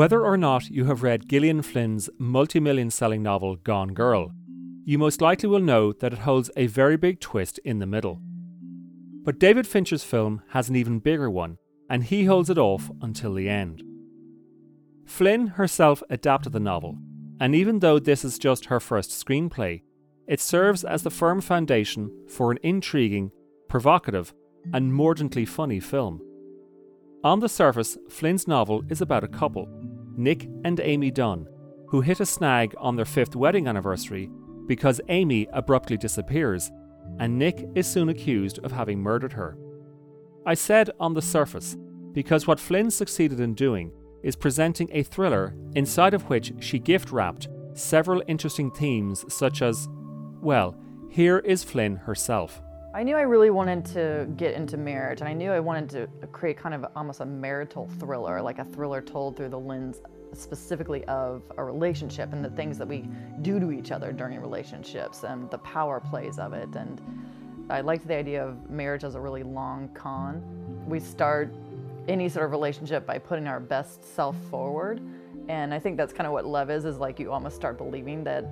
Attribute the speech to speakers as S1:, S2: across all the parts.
S1: Whether or not you have read Gillian Flynn's multi million selling novel Gone Girl, you most likely will know that it holds a very big twist in the middle. But David Fincher's film has an even bigger one, and he holds it off until the end. Flynn herself adapted the novel, and even though this is just her first screenplay, it serves as the firm foundation for an intriguing, provocative, and mordantly funny film. On the surface, Flynn's novel is about a couple, Nick and Amy Dunn, who hit a snag on their fifth wedding anniversary because Amy abruptly disappears, and Nick is soon accused of having murdered her. I said on the surface because what Flynn succeeded in doing is presenting a thriller inside of which she gift wrapped several interesting themes, such as, well, here is Flynn herself.
S2: I knew I really wanted to get into marriage, and I knew I wanted to create kind of almost a marital thriller, like a thriller told through the lens specifically of a relationship and the things that we do to each other during relationships and the power plays of it. And I liked the idea of marriage as a really long con. We start any sort of relationship by putting our best self forward. And I think that's kind of what love is, is like you almost start believing that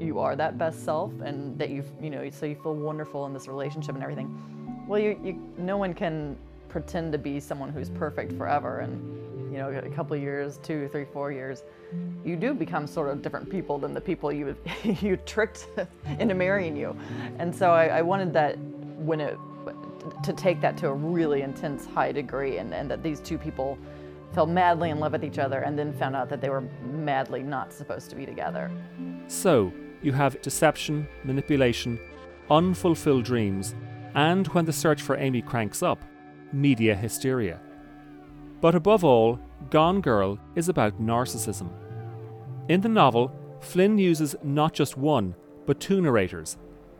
S2: you are that best self and that you've, you know so you feel wonderful in this relationship and everything well you, you no one can pretend to be someone who's perfect forever and you know a couple years two three four years you do become sort of different people than the people you you tricked into marrying you and so I, I wanted that when it to take that to a really intense high degree and, and that these two people fell madly in love with each other and then found out that they were madly not supposed to be together
S1: so you have deception, manipulation, unfulfilled dreams, and when the search for Amy cranks up, media hysteria. But above all, Gone Girl is about narcissism. In the novel, Flynn uses not just one, but two narrators,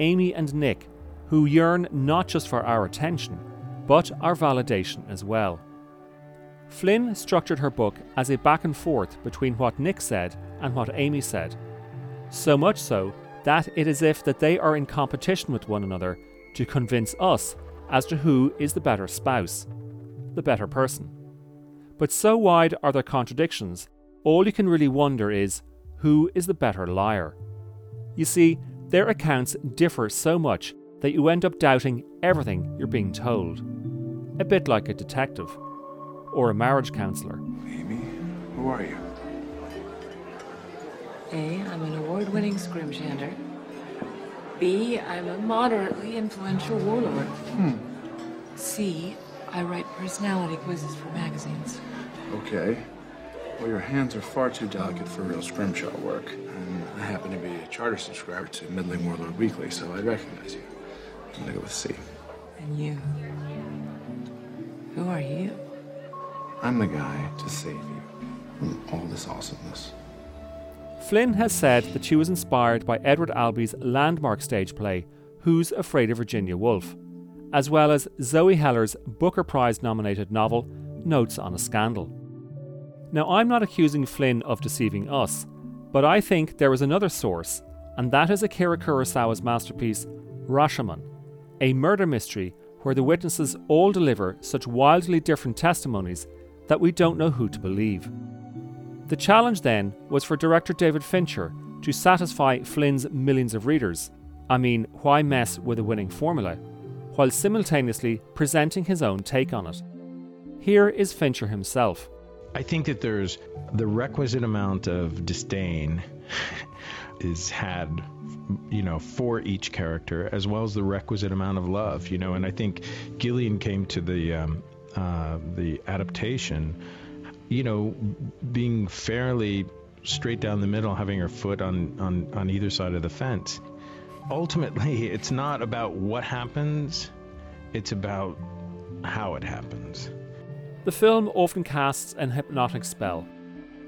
S1: Amy and Nick, who yearn not just for our attention, but our validation as well. Flynn structured her book as a back and forth between what Nick said and what Amy said so much so that it is if that they are in competition with one another to convince us as to who is the better spouse, the better person. But so wide are their contradictions, all you can really wonder is who is the better liar. You see, their accounts differ so much that you end up doubting everything you're being told. A bit like a detective or a marriage counsellor.
S3: Amy, who are you?
S4: A, I'm an award-winning scrimshander. B, I'm a moderately influential warlord.
S3: Hmm.
S4: C, I write personality quizzes for magazines.
S3: Okay. Well, your hands are far too delicate for real scrimshaw work. And I happen to be a charter subscriber to Middling Warlord Weekly, so I'd recognize you. I'm gonna go with C.
S4: And you? Who are you?
S3: I'm the guy to save you from all this awesomeness.
S1: Flynn has said that she was inspired by Edward Albee's landmark stage play, Who's Afraid of Virginia Woolf, as well as Zoe Heller's Booker Prize nominated novel, Notes on a Scandal. Now, I'm not accusing Flynn of deceiving us, but I think there is another source, and that is Akira Kurosawa's masterpiece, Rashomon, a murder mystery where the witnesses all deliver such wildly different testimonies that we don't know who to believe. The challenge then was for director David Fincher to satisfy Flynn's millions of readers. I mean, why mess with a winning formula? While simultaneously presenting his own take on it. Here is Fincher himself.
S5: I think that there's the requisite amount of disdain is had you know for each character as well as the requisite amount of love you know and i think gillian came to the um, uh, the adaptation you know, being fairly straight down the middle, having her foot on, on, on either side of the fence. Ultimately, it's not about what happens, it's about how it happens.
S1: The film often casts an hypnotic spell,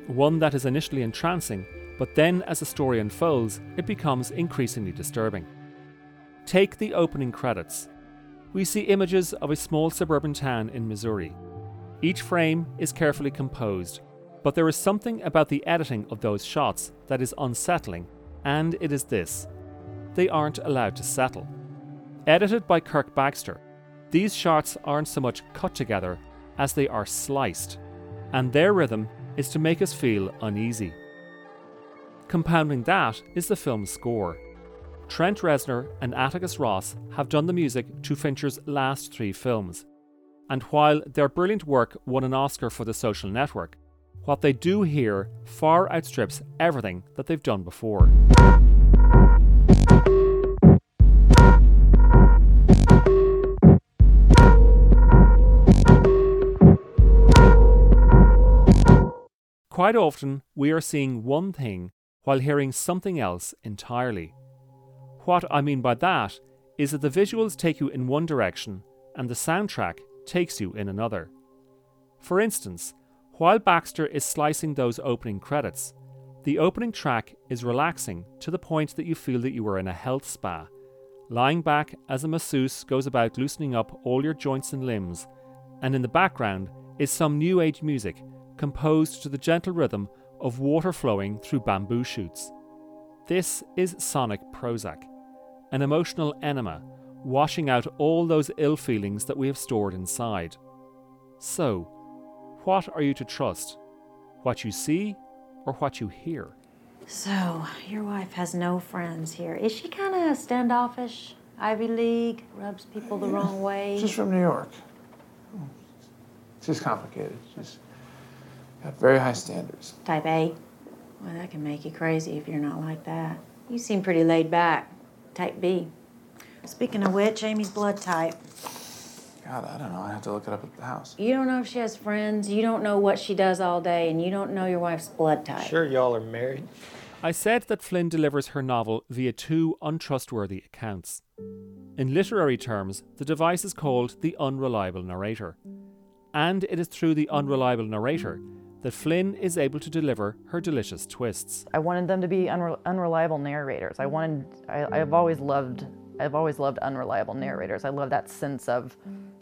S1: one that is initially entrancing, but then as the story unfolds, it becomes increasingly disturbing. Take the opening credits. We see images of a small suburban town in Missouri each frame is carefully composed, but there is something about the editing of those shots that is unsettling, and it is this they aren't allowed to settle. Edited by Kirk Baxter, these shots aren't so much cut together as they are sliced. and their rhythm is to make us feel uneasy. Compounding that is the film's score. Trent Reznor and Atticus Ross have done the music to Fincher's last three films. And while their brilliant work won an Oscar for The Social Network, what they do here far outstrips everything that they've done before. Quite often, we are seeing one thing while hearing something else entirely. What I mean by that is that the visuals take you in one direction and the soundtrack takes you in another. For instance, while Baxter is slicing those opening credits, the opening track is relaxing to the point that you feel that you are in a health spa, lying back as a masseuse goes about loosening up all your joints and limbs, and in the background is some new age music composed to the gentle rhythm of water flowing through bamboo shoots. This is sonic Prozac, an emotional enema washing out all those ill feelings that we have stored inside. So, what are you to trust? What you see or what you hear?
S6: So, your wife has no friends here. Is she kind of standoffish? Ivy League? Rubs people the wrong way?
S3: She's from New York. She's complicated. She's got very high standards.
S6: Type A? Well, that can make you crazy if you're not like that. You seem pretty laid back. Type B. Speaking of which, Amy's blood type.
S3: God, I don't know. I have to look it up at the house.
S6: You don't know if she has friends, you don't know what she does all day, and you don't know your wife's blood type.
S7: Sure, y'all are married.
S1: I said that Flynn delivers her novel via two untrustworthy accounts. In literary terms, the device is called the unreliable narrator. And it is through the unreliable narrator that Flynn is able to deliver her delicious twists.
S2: I wanted them to be unre- unreliable narrators. I wanted, I, I've always loved, I've always loved unreliable narrators. I love that sense of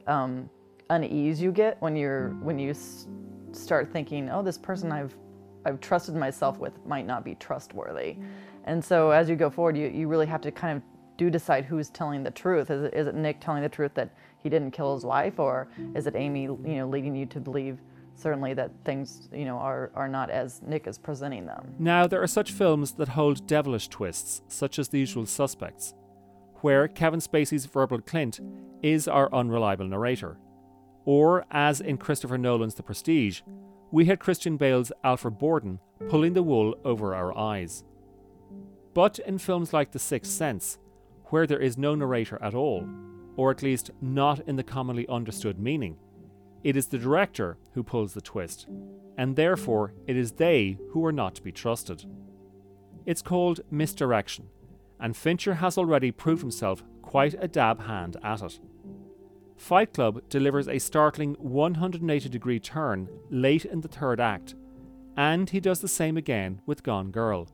S2: um, unease you get when you're when you s- start thinking, oh, this person I've I've trusted myself with might not be trustworthy. And so as you go forward, you, you really have to kind of do decide who's telling the truth. Is it Nick telling the truth that he didn't kill his wife, or is it Amy, you know, leading you to believe certainly that things, you know, are, are not as Nick is presenting them?
S1: Now, there are such films that hold devilish twists, such as The Usual Suspects, where Kevin Spacey's Verbal Kint is our unreliable narrator. Or, as in Christopher Nolan's The Prestige, we had Christian Bale's Alfred Borden pulling the wool over our eyes. But in films like The Sixth Sense, where there is no narrator at all, or at least not in the commonly understood meaning, it is the director who pulls the twist, and therefore it is they who are not to be trusted. It's called misdirection, and Fincher has already proved himself quite a dab hand at it. Fight Club delivers a startling 180 degree turn late in the third act, and he does the same again with Gone Girl.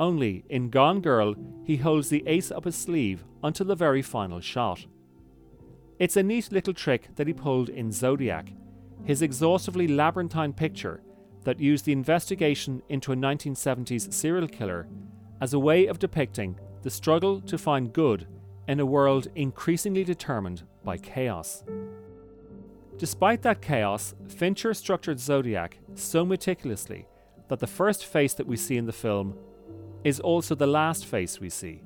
S1: Only, in Gone Girl, he holds the ace up his sleeve until the very final shot. It's a neat little trick that he pulled in Zodiac, his exhaustively labyrinthine picture that used the investigation into a 1970s serial killer as a way of depicting the struggle to find good in a world increasingly determined by chaos. Despite that chaos, Fincher structured Zodiac so meticulously that the first face that we see in the film is also the last face we see.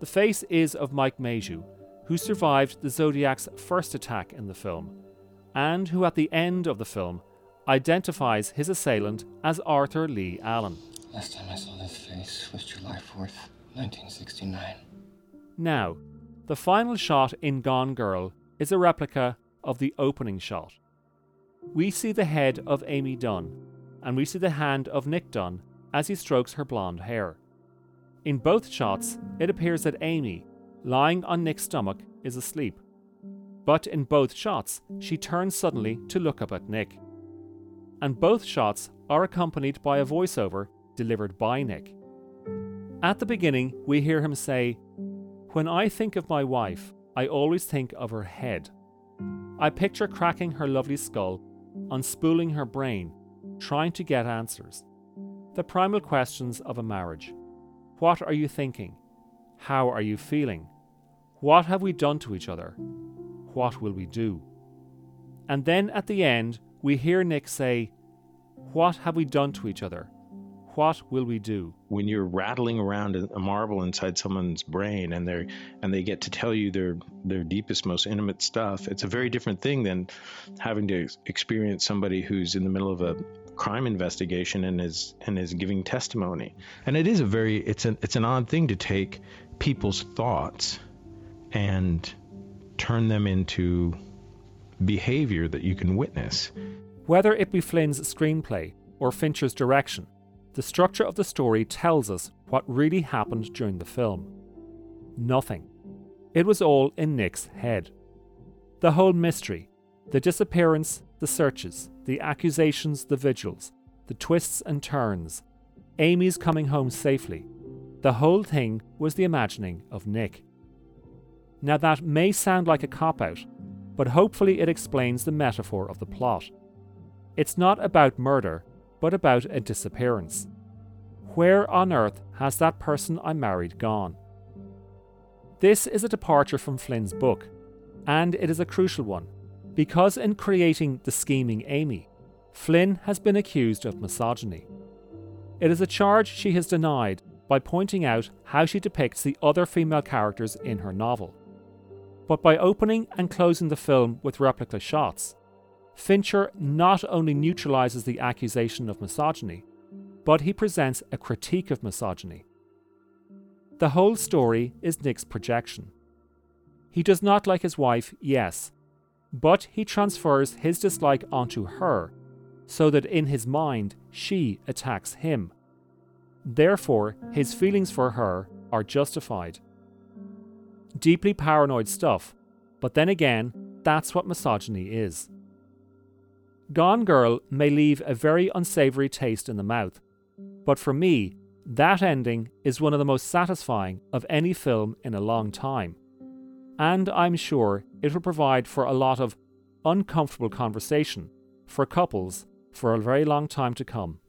S1: The face is of Mike Mayhew, who survived the Zodiac's first attack in the film, and who at the end of the film identifies his assailant as Arthur Lee Allen.
S7: Last time I saw this face was July 4th, 1969.
S1: Now, the final shot in Gone Girl is a replica of the opening shot. We see the head of Amy Dunn, and we see the hand of Nick Dunn as he strokes her blonde hair. In both shots, it appears that Amy, lying on Nick's stomach, is asleep. But in both shots, she turns suddenly to look up at Nick. And both shots are accompanied by a voiceover delivered by Nick. At the beginning, we hear him say, When I think of my wife, I always think of her head. I picture cracking her lovely skull, unspooling her brain, trying to get answers. The primal questions of a marriage. What are you thinking? How are you feeling? What have we done to each other? What will we do? And then at the end, we hear Nick say, What have we done to each other? What will we do?
S5: When you're rattling around a marble inside someone's brain and they and they get to tell you their their deepest, most intimate stuff, it's a very different thing than having to experience somebody who's in the middle of a crime investigation and is and is giving testimony. And it is a very it's an it's an odd thing to take people's thoughts and turn them into behavior that you can witness.
S1: Whether it be Flynn's screenplay or Fincher's direction, the structure of the story tells us what really happened during the film. Nothing. It was all in Nick's head. The whole mystery, the disappearance, the searches, the accusations, the vigils, the twists and turns, Amy's coming home safely, the whole thing was the imagining of Nick. Now, that may sound like a cop out, but hopefully it explains the metaphor of the plot. It's not about murder, but about a disappearance. Where on earth has that person I married gone? This is a departure from Flynn's book, and it is a crucial one, because in creating the scheming Amy, Flynn has been accused of misogyny. It is a charge she has denied by pointing out how she depicts the other female characters in her novel. But by opening and closing the film with replica shots, Fincher not only neutralizes the accusation of misogyny, but he presents a critique of misogyny. The whole story is Nick's projection. He does not like his wife, yes, but he transfers his dislike onto her so that in his mind she attacks him. Therefore, his feelings for her are justified deeply paranoid stuff, but then again, that's what misogyny is. Gone Girl may leave a very unsavoury taste in the mouth, but for me, that ending is one of the most satisfying of any film in a long time. And I'm sure it will provide for a lot of uncomfortable conversation for couples for a very long time to come.